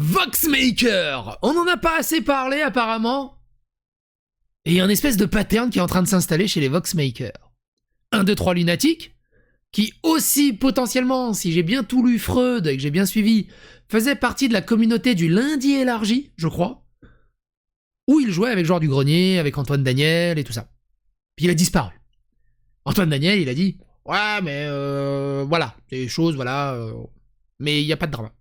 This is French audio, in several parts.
Voxmaker On n'en a pas assez parlé apparemment. Et il y a un espèce de pattern qui est en train de s'installer chez les Voxmakers. 1, 2, 3 lunatiques, qui aussi potentiellement, si j'ai bien tout lu Freud et que j'ai bien suivi, faisait partie de la communauté du lundi élargi, je crois, où il jouait avec Joueur du Grenier, avec Antoine Daniel et tout ça. Puis il a disparu. Antoine Daniel, il a dit Ouais, mais euh, voilà, des choses, voilà, euh, mais il n'y a pas de drama.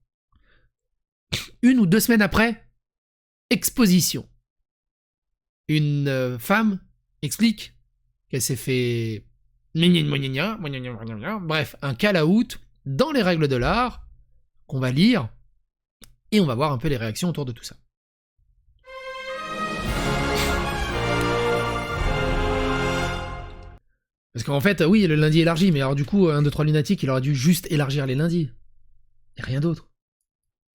Une ou deux semaines après, exposition. Une euh, femme explique qu'elle s'est fait Bref, un call-out dans les règles de l'art qu'on va lire et on va voir un peu les réactions autour de tout ça. Parce qu'en fait, oui, le lundi élargi, mais alors du coup, un, deux, trois lunatiques, il aurait dû juste élargir les lundis. Et rien d'autre.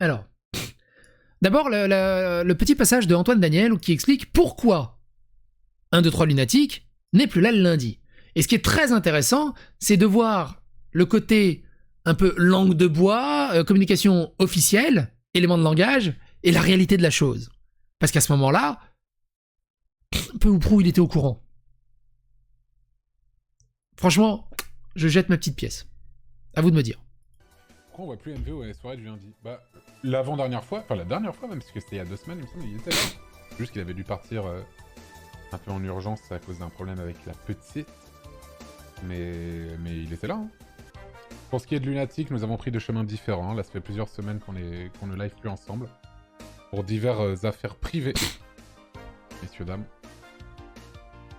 Alors, d'abord, le, petit passage de Antoine Daniel qui explique pourquoi un, deux, trois lunatiques n'est plus là le lundi. Et ce qui est très intéressant, c'est de voir le côté un peu langue de bois, euh, communication officielle, élément de langage, et la réalité de la chose. Parce qu'à ce moment-là, peu ou prou, il était au courant. Franchement, je jette ma petite pièce. À vous de me dire. Pourquoi on voit plus MVO à la soirée du lundi? Bah, l'avant-dernière fois, enfin la dernière fois même, parce que c'était il y a deux semaines, il me semble, il était là. Juste qu'il avait dû partir euh, un peu en urgence à cause d'un problème avec la petite. Mais, mais il était là. Hein. Pour ce qui est de Lunatic, nous avons pris des chemins différents. Là, ça fait plusieurs semaines qu'on qu'on ne live plus ensemble. Pour diverses affaires privées. Messieurs, dames.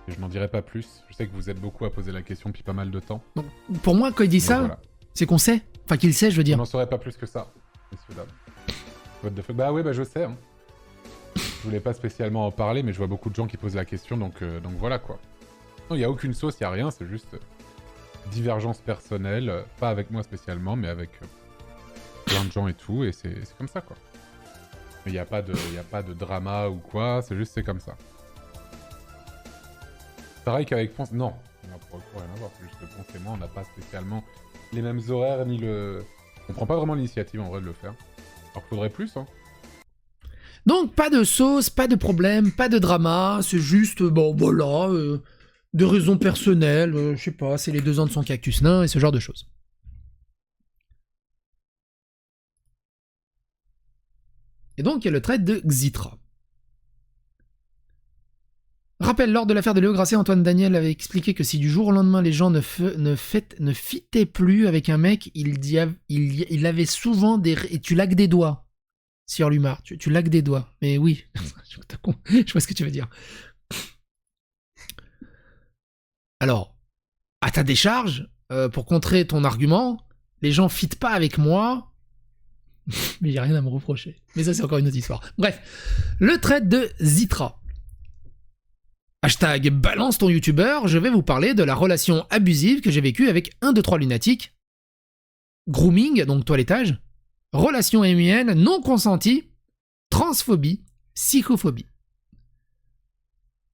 Et je n'en dirai pas plus. Je sais que vous êtes beaucoup à poser la question depuis pas mal de temps. Donc, pour moi, quand il dit ça, c'est qu'on sait. Enfin, qu'il sait, je veux dire. Je n'en saurais pas plus que ça, messieurs. What the fuck Bah oui, bah je sais. Hein. Je voulais pas spécialement en parler, mais je vois beaucoup de gens qui posent la question, donc, euh, donc voilà quoi. Non, il n'y a aucune sauce, il n'y a rien, c'est juste divergence personnelle, euh, pas avec moi spécialement, mais avec euh, plein de gens et tout, et c'est comme ça, quoi. Il n'y a, pas de, a pas de drama ou quoi, c'est juste c'est comme ça. Pareil qu'avec Ponce, non, on pour rien à voir, c'est juste que Ponce et moi, on n'a pas spécialement les mêmes horaires, ni le... On prend pas vraiment l'initiative en vrai de le faire. Alors qu'il faudrait plus, hein. Donc pas de sauce, pas de problème, pas de drama, c'est juste, bon voilà, euh, de raisons personnelles, euh, je sais pas, c'est les deux ans de son cactus nain et ce genre de choses. Et donc il y a le trait de Xitra. Rappel, lors de l'affaire de Léo Grasset, Antoine Daniel avait expliqué que si du jour au lendemain les gens ne, ne, ne fitaient plus avec un mec, il, il, il avait souvent des... Et tu lagues des doigts, sur Lumar, tu, tu lagues des doigts. Mais oui, je vois ce que tu veux dire. Alors, à ta décharge, euh, pour contrer ton argument, les gens fitent pas avec moi, mais j'ai rien à me reprocher. Mais ça, c'est encore une autre histoire. Bref, le trait de Zitra. Hashtag balance ton youtubeur, je vais vous parler de la relation abusive que j'ai vécue avec un de trois lunatiques. Grooming, donc toilettage. Relation MUN non consentie. Transphobie. Psychophobie.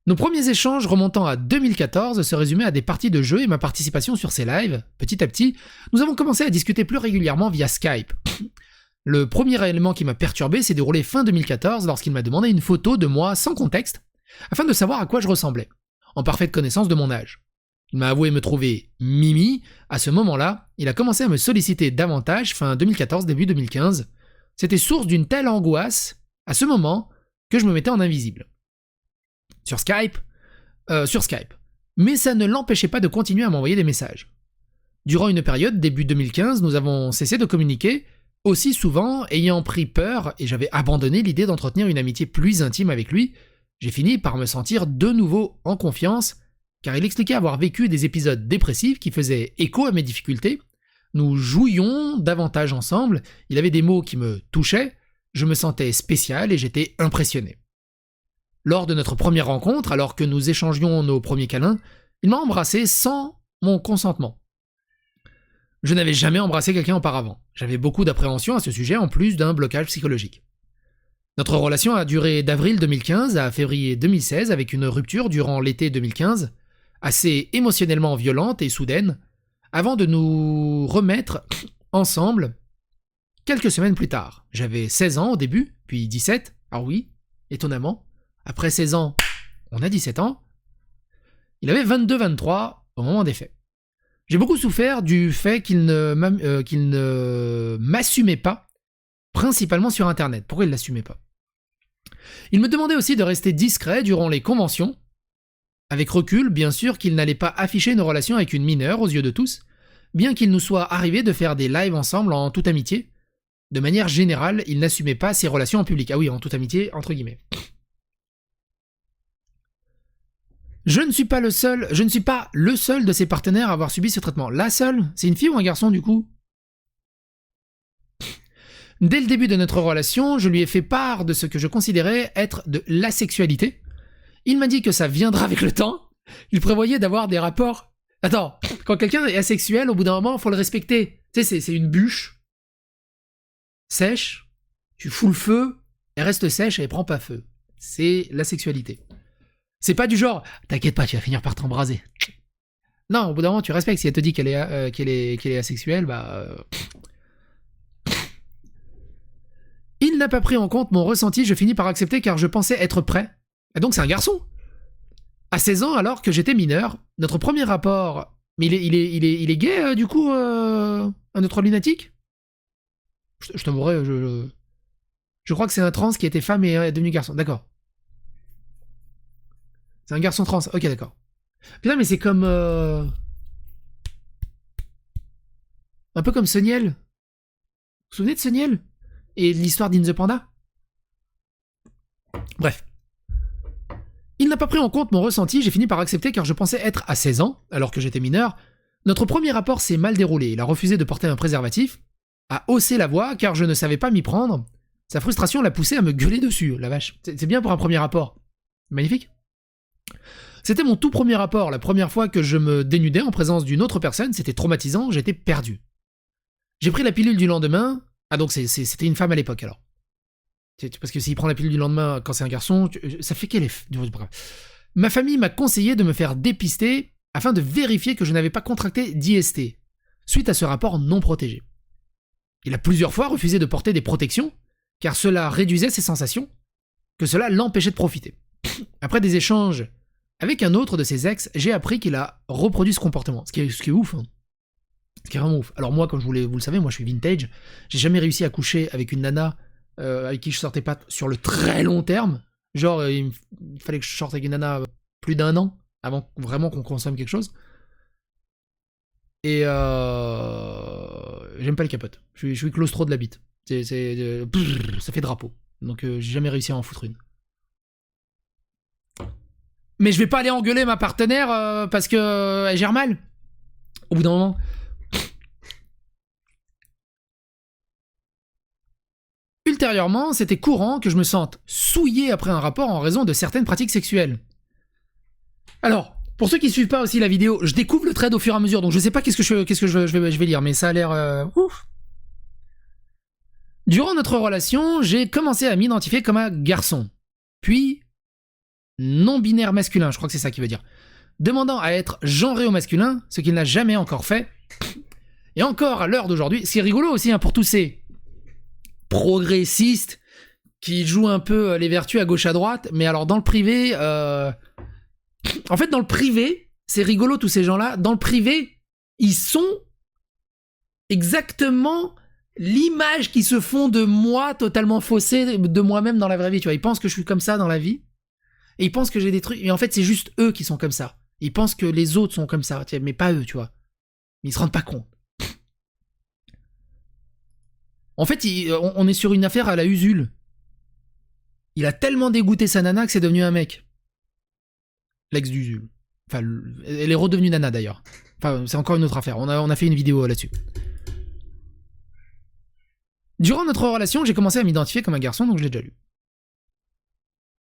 Nos premiers échanges remontant à 2014 se résumaient à des parties de jeu et ma participation sur ces lives. Petit à petit, nous avons commencé à discuter plus régulièrement via Skype. Le premier élément qui m'a perturbé s'est déroulé fin 2014 lorsqu'il m'a demandé une photo de moi sans contexte, afin de savoir à quoi je ressemblais, en parfaite connaissance de mon âge. Il m'a avoué me trouver Mimi. À ce moment-là, il a commencé à me solliciter davantage fin 2014, début 2015. C'était source d'une telle angoisse, à ce moment, que je me mettais en invisible sur Skype, euh, sur Skype. Mais ça ne l'empêchait pas de continuer à m'envoyer des messages. Durant une période, début 2015, nous avons cessé de communiquer, aussi souvent ayant pris peur et j'avais abandonné l'idée d'entretenir une amitié plus intime avec lui, j'ai fini par me sentir de nouveau en confiance, car il expliquait avoir vécu des épisodes dépressifs qui faisaient écho à mes difficultés. Nous jouions davantage ensemble, il avait des mots qui me touchaient, je me sentais spécial et j'étais impressionné. Lors de notre première rencontre, alors que nous échangions nos premiers câlins, il m'a embrassé sans mon consentement. Je n'avais jamais embrassé quelqu'un auparavant. J'avais beaucoup d'appréhension à ce sujet en plus d'un blocage psychologique. Notre relation a duré d'avril 2015 à février 2016 avec une rupture durant l'été 2015, assez émotionnellement violente et soudaine, avant de nous remettre ensemble Quelques semaines plus tard, j'avais 16 ans au début, puis 17, ah oui, étonnamment. Après 16 ans, on a 17 ans. Il avait 22-23 au moment des faits. J'ai beaucoup souffert du fait qu'il ne euh, m'assumait pas, principalement sur Internet. Pourquoi il ne l'assumait pas? Il me demandait aussi de rester discret durant les conventions, avec recul, bien sûr, qu'il n'allait pas afficher une relation avec une mineure aux yeux de tous, bien qu'il nous soit arrivé de faire des lives ensemble en toute amitié. De manière générale, il n'assumait pas ses relations en public. Ah oui, en toute amitié, entre guillemets. Je ne suis pas le seul, je ne suis pas le seul de ses partenaires à avoir subi ce traitement. La seule? C'est une fille ou un garçon du coup? Dès le début de notre relation, je lui ai fait part de ce que je considérais être de l'asexualité, il m'a dit que ça viendra avec le temps. Il prévoyait d'avoir des rapports. Attends, quand quelqu'un est asexuel, au bout d'un moment, faut le respecter. Tu sais, c'est une bûche. Sèche. Tu fous le feu. Elle reste sèche et elle prend pas feu. C'est la sexualité. C'est pas du genre, t'inquiète pas, tu vas finir par t'embraser. Non, au bout d'un moment, tu respectes. Si elle te dit qu'elle est, euh, qu'elle est, qu'elle est asexuelle, bah. Euh, il n'a pas pris en compte mon ressenti, je finis par accepter car je pensais être prêt et donc c'est un garçon. À 16 ans, alors que j'étais mineur, notre premier rapport. Mais il est, il est, il est, il est gay, euh, du coup, euh, un autre lunatique? Je, t'avouerai, je, je, crois que c'est un trans qui était femme et est devenu garçon. D'accord. C'est un garçon trans. Ok, d'accord. Putain, mais c'est comme. Euh, un peu comme Soniel. Vous vous souvenez de Soniel? Et l'histoire d'In the Panda Bref. Il n'a pas pris en compte mon ressenti, j'ai fini par accepter car je pensais être à 16 ans, alors que j'étais mineur. Notre premier rapport s'est mal déroulé, il a refusé de porter un préservatif, a haussé la voix car je ne savais pas m'y prendre. Sa frustration l'a poussé à me gueuler dessus, la vache. C'est bien pour un premier rapport. Magnifique. C'était mon tout premier rapport, la première fois que je me dénudais en présence d'une autre personne, c'était traumatisant, j'étais perdu. J'ai pris la pilule du lendemain. Ah donc c'était une femme à l'époque alors. Parce que s'il prend la pilule du lendemain quand c'est un garçon, ça fait quel effet Ma famille m'a conseillé de me faire dépister afin de vérifier que je n'avais pas contracté d'IST, suite à ce rapport non protégé. Il a plusieurs fois refusé de porter des protections, car cela réduisait ses sensations, que cela l'empêchait de profiter. Après des échanges avec un autre de ses ex, j'ai appris qu'il a reproduit ce comportement, ce qui est, ce qui est ouf. Hein. Ce qui est vraiment ouf. Alors moi, comme je vous, le savez, moi je suis vintage, j'ai jamais réussi à coucher avec une nana euh, avec qui je sortais pas sur le très long terme. Genre, euh, il, fallait que je sorte avec une nana plus d'un an avant vraiment qu'on consomme quelque chose. Et euh, j'aime pas les capotes. Je suis, je suis claustro de la bite. C'est, ça fait drapeau. Donc j'ai jamais réussi à en foutre une. Mais je vais pas aller engueuler ma partenaire parce que elle gère mal. Au bout d'un moment. Ultérieurement, c'était courant que je me sente souillé après un rapport en raison de certaines pratiques sexuelles. Alors, pour ceux qui suivent pas aussi la vidéo, je découvre le trade au fur et à mesure, donc je sais pas qu'est-ce que je, vais, lire, mais ça a l'air euh, ouf. Durant notre relation, j'ai commencé à m'identifier comme un garçon, puis non-binaire masculin, je crois que c'est ça qui veut dire, demandant à être genré au masculin, ce qu'il n'a jamais encore fait. Et encore à l'heure d'aujourd'hui, c'est rigolo aussi hein, pour tous ces progressiste qui joue un peu euh, les vertus à gauche à droite, mais alors dans le privé, euh, en fait dans le privé, c'est rigolo tous ces gens-là, dans le privé, ils sont exactement l'image qu'ils se font de moi totalement faussée de moi-même dans la vraie vie, tu vois, ils pensent que je suis comme ça dans la vie, et ils pensent que j'ai des trucs, et en fait c'est juste eux qui sont comme ça, ils pensent que les autres sont comme ça, mais pas eux, tu vois, ils se rendent pas compte. En fait, euh, on est sur une affaire à la Usul. Il a tellement dégoûté sa nana que c'est devenu un mec. L'ex d'Usul. Enfin, elle est redevenue nana d'ailleurs. Enfin, c'est encore une autre affaire. On a, a fait une vidéo là-dessus. Durant notre relation, j'ai commencé à m'identifier comme un garçon, donc je l'ai déjà lu.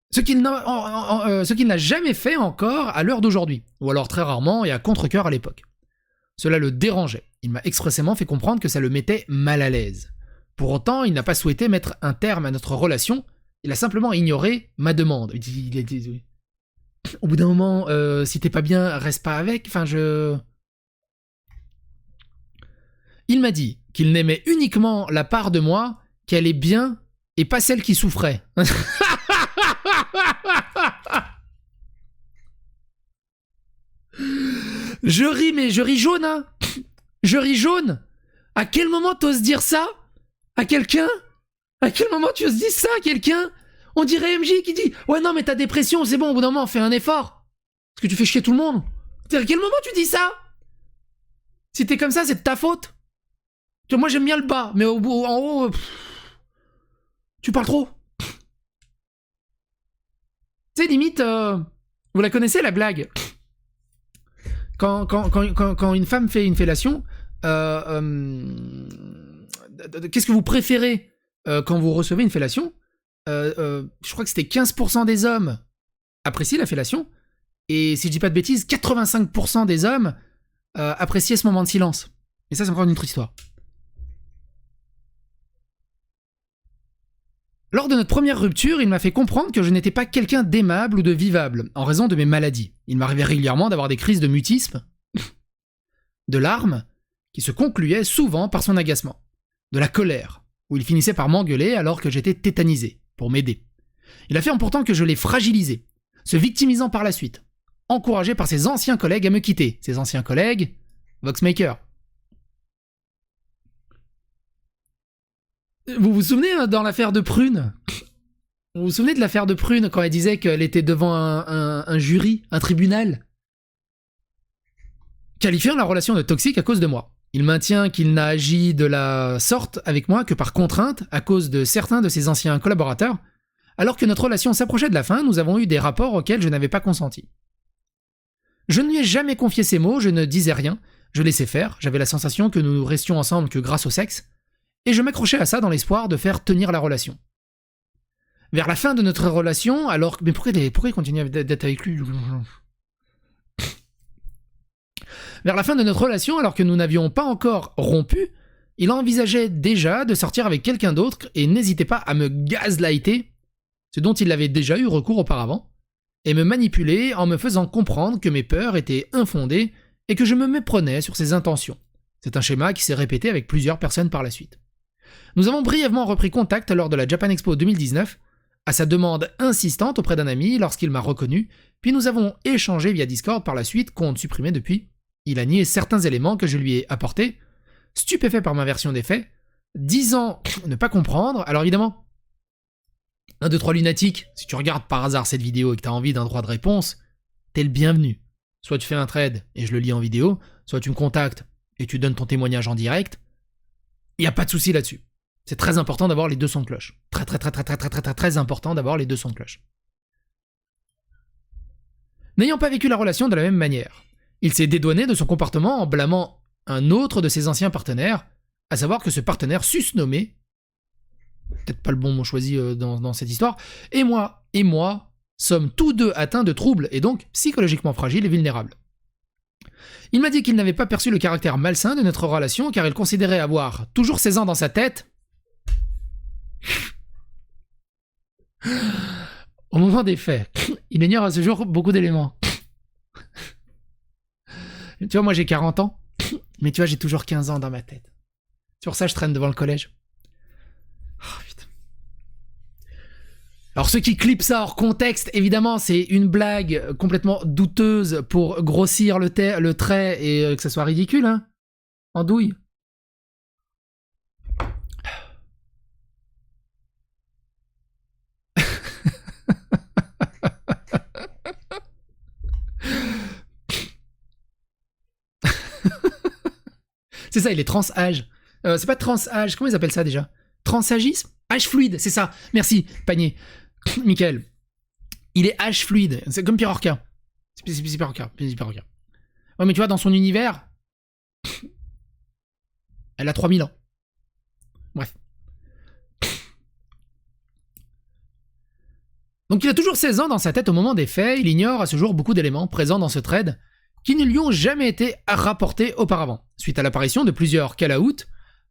Ce qu'il n'a, euh, n'a jamais fait encore à l'heure d'aujourd'hui, ou alors très rarement et à contre-coeur à l'époque. Cela le dérangeait. Il m'a expressément fait comprendre que ça le mettait mal à l'aise. Pour autant, il n'a pas souhaité mettre un terme à notre relation, il a simplement ignoré ma demande. Il, Au bout d'un moment, euh, si t'es pas bien, reste pas avec. Enfin, je. Il m'a dit qu'il n'aimait uniquement la part de moi qui allait bien et pas celle qui souffrait. je ris, mais je ris jaune, hein Je ris jaune À quel moment t'oses dire ça? À quelqu'un? À quel moment tu oses dire ça à quelqu'un? On dirait MJ qui dit Ouais, non, mais ta dépression, c'est bon, au bout d'un moment, fais un effort. Parce que tu fais chier tout le monde. À quel moment tu dis ça? Si t'es comme ça, c'est de ta faute. Moi, j'aime bien le bas, mais au bout, en haut. tu parles trop. Tu sais, limite. euh, vous la connaissez, la blague? Quand, quand, quand, quand, une femme fait une fellation, euh, euh, qu'est-ce que vous préférez euh, quand vous recevez une fellation Euh, euh, Je crois que c'était 15% des hommes apprécient la fellation, et si je dis pas de bêtises, 85% des hommes appréciaient ce moment de silence. Et ça, c'est encore une autre histoire. Lors de notre première rupture, il m'a fait comprendre que je n'étais pas quelqu'un d'aimable ou de vivable, en raison de mes maladies. Il m'arrivait régulièrement d'avoir des crises de mutisme, de larmes, qui se concluaient souvent par son agacement, de la colère, où il finissait par m'engueuler alors que j'étais tétanisé, pour m'aider. Il affirme pourtant que je l'ai fragilisé, se victimisant par la suite, encouragé par ses anciens collègues à me quitter. Ses anciens collègues, Voxmaker. Vous vous souvenez hein, dans l'affaire de Prune? Vous vous souvenez de l'affaire de Prune quand elle disait qu'elle était devant un jury, un tribunal? Qualifiant la relation de toxique à cause de moi. Il maintient qu'il n'a agi de la sorte avec moi que par contrainte à cause de certains de ses anciens collaborateurs. Alors que notre relation s'approchait de la fin, nous avons eu des rapports auxquels je n'avais pas consenti. Je ne lui ai jamais confié ces mots, je ne disais rien, je laissais faire, j'avais la sensation que nous restions ensemble que grâce au sexe, et je m'accrochais à ça dans l'espoir de faire tenir la relation. Vers la fin de notre relation, alors... Mais pourquoi, pourquoi il continue d'être avec lui? Vers la fin de notre relation, alors que nous n'avions pas encore rompu, il envisageait déjà de sortir avec quelqu'un d'autre et n'hésitait pas à me gaslighter, ce dont il avait déjà eu recours auparavant, et me manipuler en me faisant comprendre que mes peurs étaient infondées et que je me méprenais sur ses intentions. C'est un schéma qui s'est répété avec plusieurs personnes par la suite. Nous avons brièvement repris contact lors de la Japan Expo 2019, à sa demande insistante auprès d'un ami lorsqu'il m'a reconnu, puis nous avons échangé via Discord par la suite, compte supprimé depuis il a nié certains éléments que je lui ai apportés, stupéfait par ma version des faits, disant ne pas comprendre, alors évidemment, un 2, trois lunatiques. si tu regardes par hasard cette vidéo et que tu as envie d'un droit de réponse, t'es le bienvenu. Soit tu fais un trade et je le lis en vidéo, soit tu me contactes et tu donnes ton témoignage en direct. Il n'y a pas de souci là-dessus. C'est très important d'avoir les deux sons de cloche. Très très très très très très très très, très important d'avoir les deux sons de cloche. N'ayant pas vécu la relation de la même manière, il s'est dédouané de son comportement en blâmant un autre de ses anciens partenaires, à savoir que ce partenaire susnommé, peut-être pas le bon mot choisi euh, dans, dans cette histoire, et moi, et moi, sommes tous deux atteints de troubles et donc psychologiquement fragiles et vulnérables. Il m'a dit qu'il n'avait pas perçu le caractère malsain de notre relation car il considérait avoir toujours 16 ans dans sa tête. Au moment des faits, il ignore à ce jour beaucoup d'éléments. Tu vois, moi j'ai 40 ans, mais tu vois, j'ai toujours 15 ans dans ma tête. Sur ça, je traîne devant le collège. Oh. Alors ceux qui clipent ça hors contexte, évidemment, c'est une blague complètement douteuse pour grossir le trait et euh, que ça soit ridicule, hein. En douille. C'est ça, il est trans-âge. Euh, c'est pas trans-âge, comment ils appellent ça déjà? Transagisme? Âge fluide, c'est ça. Merci, panier. Michael. Il est âge fluide. C'est comme Pirorca. C'est c'est- c'est Pirorca. Ouais, mais tu vois, dans son univers, elle a 3000 ans. Bref. Donc il a toujours 16 ans dans sa tête au moment des faits, il ignore à ce jour beaucoup d'éléments présents dans ce trade qui ne lui ont jamais été rapportés auparavant. Suite à l'apparition de plusieurs call-outs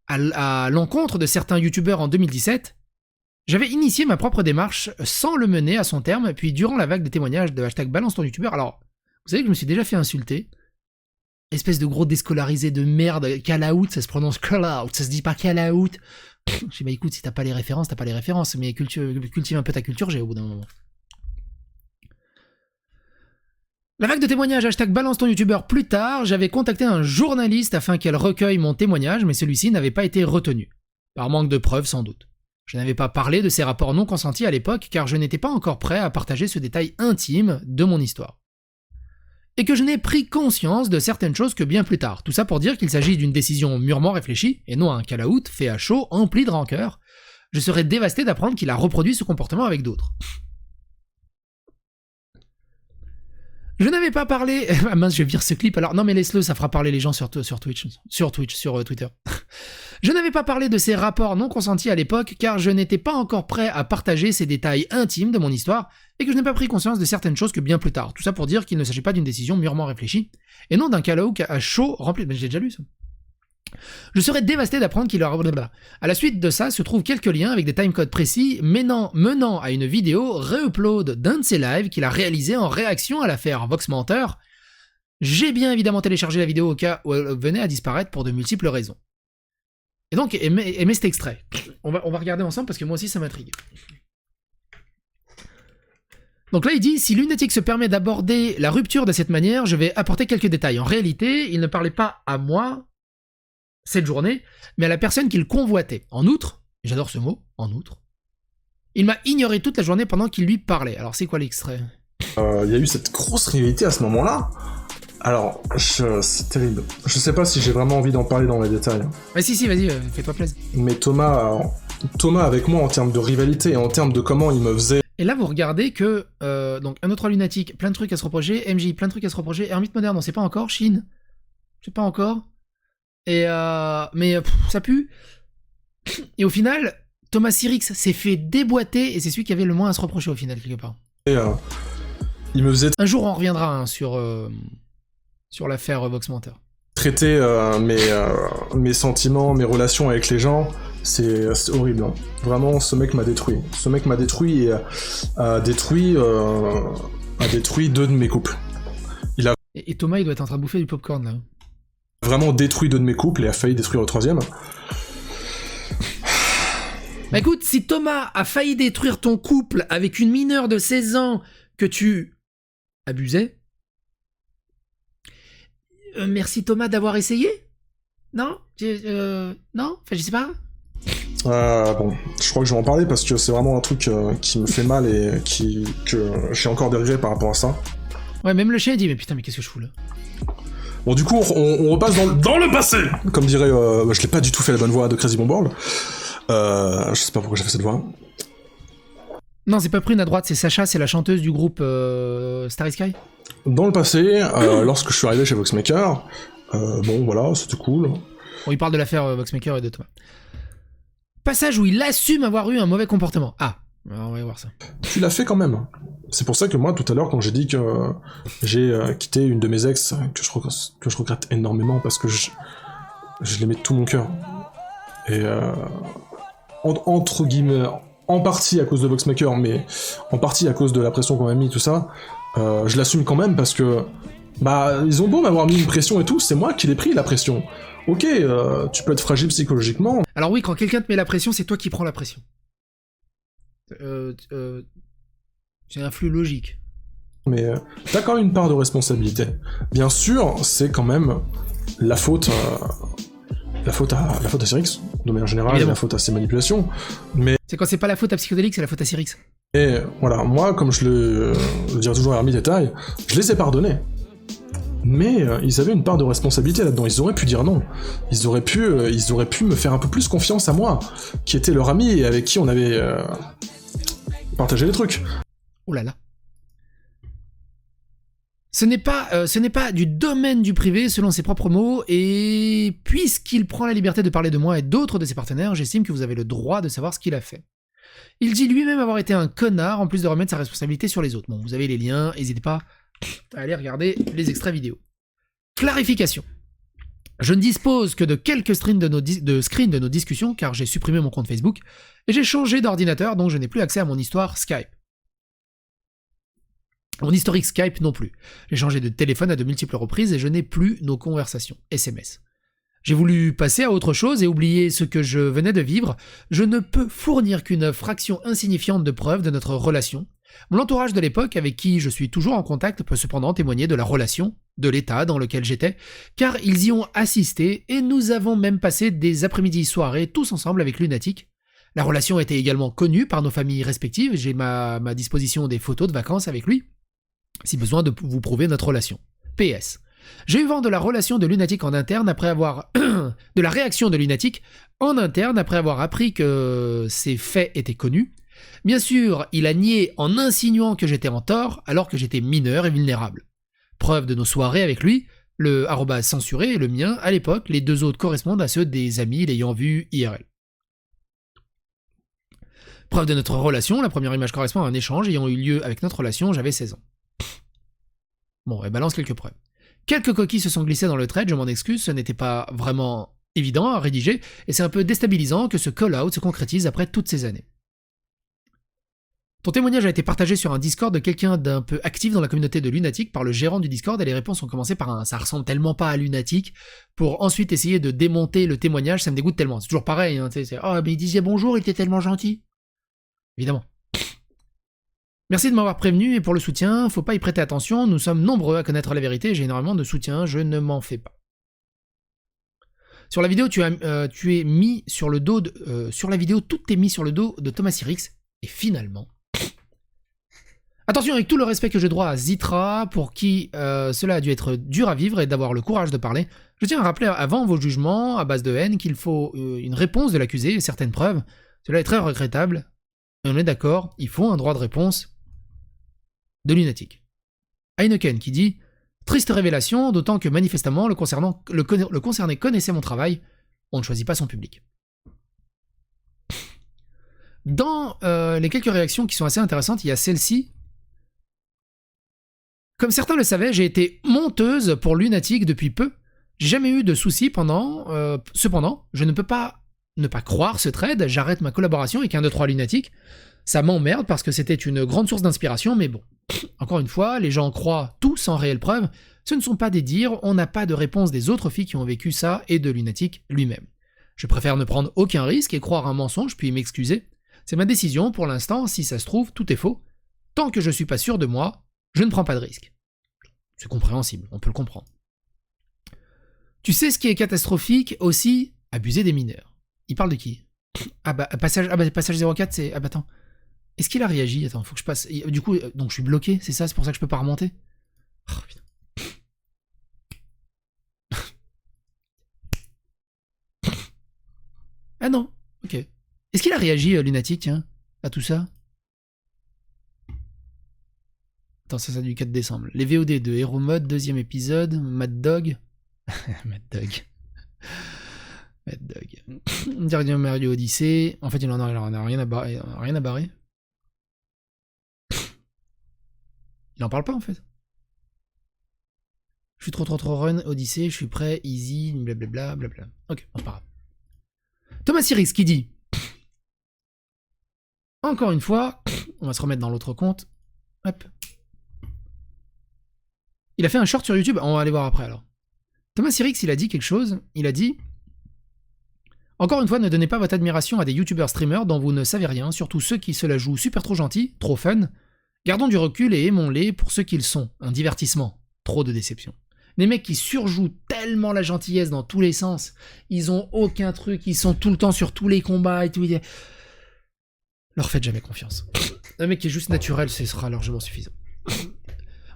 à, l'encontre de certains youtubeurs en 2017, j'avais initié ma propre démarche sans le mener à son terme, puis durant la vague des témoignages de hashtag balance ton youtubeur, alors, vous savez que je me suis déjà fait insulter Espèce de gros déscolarisé de merde. Call out, ça se prononce call out, ça se dit pas call out. Je sais, bah écoute, si t'as pas les références, t'as pas les références, mais cultive un peu ta culture, j'ai au bout d'un moment. La vague de témoignages hashtag balance ton youtubeur plus tard, j'avais contacté un journaliste afin qu'elle recueille mon témoignage, mais celui-ci n'avait pas été retenu. Par manque de preuves sans doute. Je n'avais pas parlé de ces rapports non consentis à l'époque car je n'étais pas encore prêt à partager ce détail intime de mon histoire. Et que je n'ai pris conscience de certaines choses que bien plus tard. Tout ça pour dire qu'il s'agit d'une décision mûrement réfléchie et non un call-out fait à chaud, empli de rancœur. Je serais dévasté d'apprendre qu'il a reproduit ce comportement avec d'autres. Je n'avais pas parlé. Ah mince, je virer ce clip. Alors non, mais laisse-le, ça fera parler les gens sur, sur Twitch, sur Twitch, sur euh, Twitter. je n'avais pas parlé de ces rapports non consentis à l'époque, car je n'étais pas encore prêt à partager ces détails intimes de mon histoire, et que je n'ai pas pris conscience de certaines choses que bien plus tard. Tout ça pour dire qu'il ne s'agit pas d'une décision mûrement réfléchie, et non d'un call à chaud rempli. Mais j'ai déjà lu ça. Je serais dévasté d'apprendre qu'il aura... À la suite de ça se trouvent quelques liens avec des timecodes précis menant, menant à une vidéo re-upload d'un de ses lives qu'il a réalisé en réaction à l'affaire Vox Menteur. J'ai bien évidemment téléchargé la vidéo au cas où elle venait à disparaître pour de multiples raisons. Et donc, aimez, cet extrait. On va, on va regarder ensemble parce que moi aussi ça m'intrigue. Donc là, il dit si Lunatic se permet d'aborder la rupture de cette manière, je vais apporter quelques détails. En réalité, il ne parlait pas à moi, cette journée, mais à la personne qu'il convoitait. En outre, j'adore ce mot, en outre, il m'a ignoré toute la journée pendant qu'il lui parlait. Alors c'est quoi l'extrait? Euh, Il y a eu cette grosse rivalité à ce moment-là. Alors, c'est terrible. Je sais pas si j'ai vraiment envie d'en parler dans les détails. Ah si si, vas-y, euh, fais-toi plaisir. Mais Thomas, Thomas avec moi en termes de rivalité et en termes de comment il me faisait et là, vous regardez que, euh, donc, un autre lunatique, plein de trucs à se reprocher, MJ, plein de trucs à se reprocher, Hermite moderne, on sait pas encore, Chine, je sais pas encore, et euh, mais ça pue. Et au final, Thomas Sirix s'est fait déboîter et c'est celui qui avait le moins à se reprocher au final quelque part. Euh, il me faisait. Un jour, on reviendra hein, sur euh, sur l'affaire Vox Menteur. Traiter mes mes sentiments, mes relations avec les gens, c'est horrible. Hein. Vraiment, ce mec m'a détruit. Ce mec m'a détruit et a détruit a détruit deux de mes couples. Il a... et, et Thomas, il doit être en train de bouffer du popcorn là vraiment détruit deux de mes couples et a failli détruire le troisième. Bah écoute, si Thomas a failli détruire ton couple avec une mineure de 16 ans que tu abusais, euh, merci Thomas d'avoir essayé Non? Euh, Non? Enfin, je sais pas. Euh, bon, je crois que je vais en parler parce que c'est vraiment un truc qui me fait mal et qui, que j'ai encore des regrets par rapport à ça. Ouais, même le chien dit Mais putain, mais qu'est-ce que je fous là? Bon, du coup, on, repasse dans, dans, le passé Comme dirait, euh, je l'ai pas du tout fait la bonne voix de Crazy Bomb Euh, je sais pas pourquoi j'ai fait cette voix. Non, c'est pas Prune à droite, c'est Sacha, c'est la chanteuse du groupe euh, Starry Sky. Dans le passé, euh, lorsque je suis arrivé chez Voxmaker, euh, bon voilà, c'était cool. Bon, il parle de l'affaire Voxmaker et de toi. Passage où il assume avoir eu un mauvais comportement. Ah, on va voir ça. Tu l'as fait quand même. C'est pour ça que moi, tout à l'heure, quand j'ai dit que j'ai euh, quitté une de mes ex, que je, regrette énormément parce que je, je l'aimais de tout mon cœur. Et euh, entre guillemets, en partie à cause de Voxmaker, mais en partie à cause de la pression qu'on m'a mis, tout ça, euh, je l'assume quand même parce que, bah, ils ont beau m'avoir mis une pression et tout, c'est moi qui l'ai pris la pression. Ok, tu peux être fragile psychologiquement. Alors oui, quand quelqu'un te met la pression, c'est toi qui prends la pression. Euh, euh, c'est un flux logique. Mais euh, t'as quand même une part de responsabilité. Bien sûr, c'est quand même la faute, euh, la faute à la faute à Cyrix, de manière générale, la faute à ses manipulations. Mais c'est quand c'est pas la faute à Psychodélique, c'est la faute à Cyrix. Et voilà, moi, comme je le, je dirais toujours à Hermie Détail, je les ai pardonnés. Mais ils avaient une part de responsabilité là-dedans. Ils auraient pu dire non. Ils auraient pu, ils auraient pu me faire un peu plus confiance à moi, qui était leur ami et avec qui on avait partagé les trucs. Oh là là. Ce n'est pas, euh, ce n'est pas du domaine du privé selon ses propres mots, et puisqu'il prend la liberté de parler de moi et d'autres de ses partenaires, j'estime que vous avez le droit de savoir ce qu'il a fait. Il dit lui-même avoir été un connard en plus de remettre sa responsabilité sur les autres. Bon, vous avez les liens, n'hésitez pas à aller regarder les extraits vidéo. Clarification. Je ne dispose que de quelques screens de nos discussions car j'ai supprimé mon compte Facebook et j'ai changé d'ordinateur donc je n'ai plus accès à mon histoire Skype. Mon historique Skype non plus. J'ai changé de téléphone à de multiples reprises et je n'ai plus nos conversations. SMS. J'ai voulu passer à autre chose et oublier ce que je venais de vivre. Je ne peux fournir qu'une fraction insignifiante de preuves de notre relation. Mon entourage de l'époque, avec qui je suis toujours en contact, peut cependant témoigner de la relation, de l'état dans lequel j'étais, car ils y ont assisté et nous avons même passé des après-midi soirées tous ensemble avec Lunatic. La relation était également connue par nos familles respectives, j'ai ma disposition des photos de vacances avec lui, si besoin de vous prouver notre relation. PS. J'ai eu vent de la relation de Lunatic en interne après avoir. de la réaction de Lunatic en interne après avoir appris que ces faits étaient connus. Bien sûr, il a nié en insinuant que j'étais en tort alors que j'étais mineur et vulnérable. Preuve de nos soirées avec lui, le arrobas censuré et le mien, à l'époque, les deux autres correspondent à ceux des amis l'ayant vu IRL. Preuve de notre relation, la première image correspond à un échange ayant eu lieu avec notre relation, j'avais 16 ans. Bon, elle balance quelques preuves. Quelques coquilles se sont glissées dans le trade, je m'en excuse, ce n'était pas vraiment évident à rédiger, et c'est un peu déstabilisant que ce call-out se concrétise après toutes ces années. Ton témoignage a été partagé sur un Discord de quelqu'un d'un peu actif dans la communauté de Lunatic par le gérant du Discord et les réponses ont commencé par un ça ressemble tellement pas à Lunatic pour ensuite essayer de démonter le témoignage, ça me dégoûte tellement. C'est toujours pareil, hein, c'est oh mais il disait bonjour, il était tellement gentil. Évidemment. Merci de m'avoir prévenu et pour le soutien, faut pas y prêter attention, nous sommes nombreux à connaître la vérité, j'ai énormément de soutien, je ne m'en fais pas. Sur la vidéo, tu, as, euh, tu es mis sur le dos euh, sur la vidéo, tout est mis sur le dos de Thomas Sirix et finalement Attention, avec tout le respect que j'ai droit à Zitra, pour qui euh, cela a dû être dur à vivre et d'avoir le courage de parler, je tiens à rappeler avant vos jugements à base de haine qu'il faut une réponse de l'accusé et certaines preuves. Cela est très regrettable. Et on est d'accord, il faut un droit de réponse de lunatique. Heineken qui dit Triste révélation, d'autant que manifestement le, concernant, concerné connaissait mon travail, on ne choisit pas son public. Dans euh, les quelques réactions qui sont assez intéressantes, il y a celle-ci. Comme certains le savaient, j'ai été monteuse pour Lunatic depuis peu. J'ai jamais eu de soucis pendant. Euh, cependant, je ne peux pas ne pas croire ce trade, j'arrête ma collaboration avec un 2-3 Lunatic. Ça m'emmerde parce que c'était une grande source d'inspiration, mais bon. Encore une fois, les gens croient tout sans réelle preuve. Ce ne sont pas des dires, on n'a pas de réponse des autres filles qui ont vécu ça et de Lunatic lui-même. Je préfère ne prendre aucun risque et croire un mensonge puis m'excuser. C'est ma décision pour l'instant, si ça se trouve, tout est faux. Tant que je suis pas sûr de moi, je ne prends pas de risque. C'est compréhensible, on peut le comprendre. Tu sais ce qui est catastrophique aussi? Abuser des mineurs. Il parle de qui? Ah bah, passage, ah bah, passage 04, c'est. Ah bah attends. Est-ce qu'il a réagi? Attends, faut que je passe. Du coup, euh, donc je suis bloqué, c'est ça? C'est pour ça que je peux pas remonter? Oh. Ah non, ok. Est-ce qu'il a réagi, euh, Lunatic, à tout ça? Attends, ça, c'est du 4 décembre. Les VOD de Hero Mode, deuxième épisode, Mad Dog. Mad Dog. Mad Dog. Dernier Mario Odyssey. En fait, il en a, rien, à barrer, rien à barrer. Il en parle pas en fait. Je suis trop trop trop run, Odyssey, je suis prêt, easy, blablabla, blablabla. Ok, on part. Thomas Siris qui dit Encore une fois, on va se remettre dans l'autre compte. Hop. Il a fait un short sur YouTube, on va aller voir après alors. Thomas Sirix, il a dit quelque chose, il a dit Encore une fois, ne donnez pas votre admiration à des youtubeurs streamers dont vous ne savez rien, surtout ceux qui se la jouent super trop gentils, trop fun, Gardons du recul et aimons-les pour ce qu'ils sont, un divertissement. Trop de déception. Des mecs qui surjouent tellement la gentillesse dans tous les sens, ils ont aucun truc, ils sont tout le temps sur tous les combats et tout. Leur faites jamais confiance. Un mec qui est juste naturel, ce sera largement suffisant.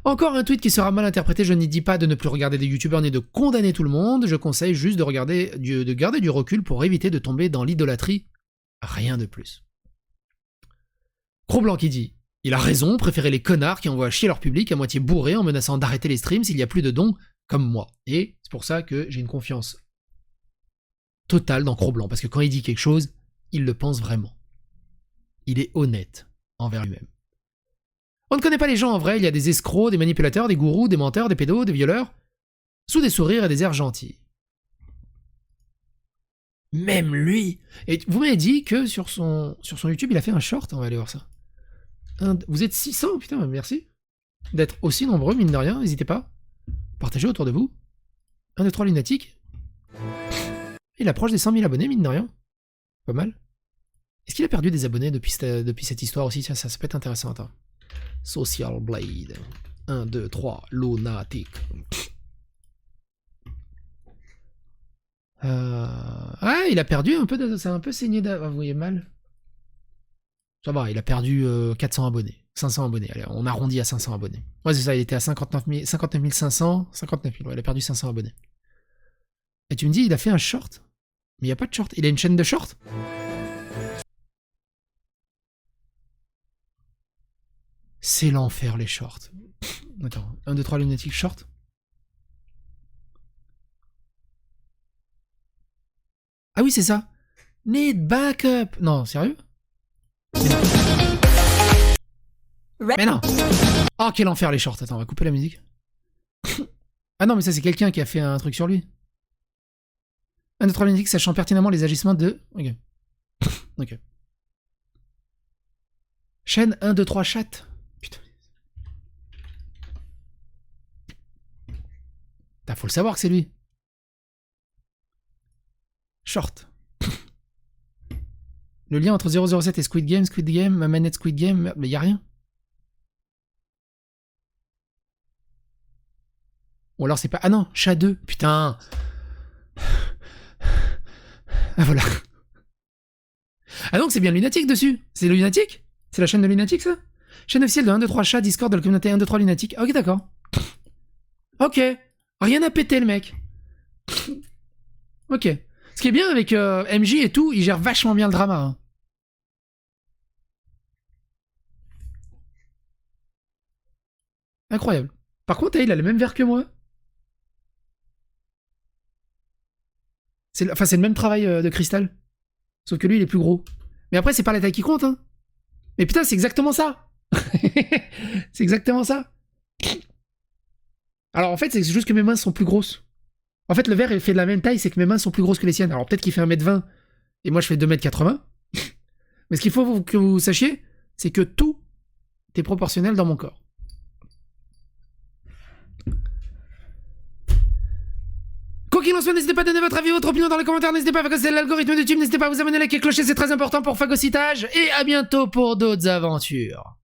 Encore un tweet qui sera mal interprété, je n'y dis pas de ne plus regarder des youtubeurs ni de condamner tout le monde, je conseille juste de, regarder, de garder du recul pour éviter de tomber dans l'idolâtrie. Rien de plus. Cro-Blanc qui dit il a raison, préférer les connards qui envoient chier leur public à moitié bourré en menaçant d'arrêter les streams s'il y a plus de dons, comme moi. Et c'est pour ça que j'ai une confiance totale dans Cro-Blanc, parce que quand il dit quelque chose, il le pense vraiment. Il est honnête envers lui-même. On ne connaît pas les gens en vrai, il y a des escrocs, des manipulateurs, des gourous, des menteurs, des pédos, des violeurs, sous des sourires et des airs gentils. Même lui Et vous m'avez dit que sur son, sur son YouTube, il a fait un short, on va aller voir ça. Vous êtes 600, putain, merci. d'être aussi nombreux, mine de rien, n'hésitez pas. Partagez autour de vous. Un, deux, trois lunatiques. Il approche des 100 000 abonnés, mine de rien. Pas mal. Est-ce qu'il a perdu des abonnés depuis cette, cette histoire aussi? Ça, ça peut être intéressant. Attends. Social Blade. 1, 2, 3, lunatic. Euh... Ah, il a perdu un peu, de... c'est un peu saigné, ah, vous voyez mal. Ça va, il a perdu euh, 400 abonnés, 500 abonnés. Allez, on arrondit à 500 abonnés. Ouais, c'est ça, il était à 59, 000 59 500, 59 000, ouais, il a perdu 500 abonnés. Et tu me dis, il a fait un short? Mais il n'y a pas de short, il a une chaîne de short? C'est l'enfer, les shorts. Attends, 1, 2, 3 lunatiques short Ah oui, c'est ça. Need backup. Non, sérieux? Mais non. Oh, quel enfer les shorts. Attends, on va couper la musique. ah non, mais ça, c'est quelqu'un qui a fait un truc sur lui. Un autre musique sachant pertinemment les agissements de. Ok. ok. Chaîne 1, 2, 3, chat. Putain. Putain, faut le savoir que c'est lui. Short. Le lien entre 007 et Squid Game, Squid Game, ma manette Squid Game, mais y a rien. Ou alors c'est pas. Ah non, chat 2, putain. Ah voilà. Ah donc c'est bien Lunatic dessus. C'est le Lunatic? C'est la chaîne de Lunatic ça? Chaîne officielle de 1, 2, 3 chats, Discord de la communauté 1, 2, 3 Lunatic. Ok d'accord. Ok. Rien à péter le mec. Ok. Ce qui est bien avec euh, MJ et tout, il gère vachement bien le drama. hein. Incroyable. Par contre, il a le même verre que moi. Enfin, c'est le même travail euh, de cristal. Sauf que lui, il est plus gros. Mais après, c'est pas la taille qui compte, hein. Mais putain, c'est exactement ça. c'est exactement ça. Alors en fait, c'est juste que mes mains sont plus grosses. En fait, le verre est fait de la même taille, c'est que mes mains sont plus grosses que les siennes. Alors peut-être qu'il fait 1m20 et moi je fais 2m80. Mais ce qu'il faut que vous sachiez, c'est que tout est proportionnel dans mon corps. Quoi qu'il en soit, n'hésitez pas à donner votre avis, votre opinion dans les commentaires, n'hésitez pas à phagocyter l'algorithme de YouTube, n'hésitez pas à vous abonner, liker, clocher, c'est très important pour phagocytage, et à bientôt pour d'autres aventures.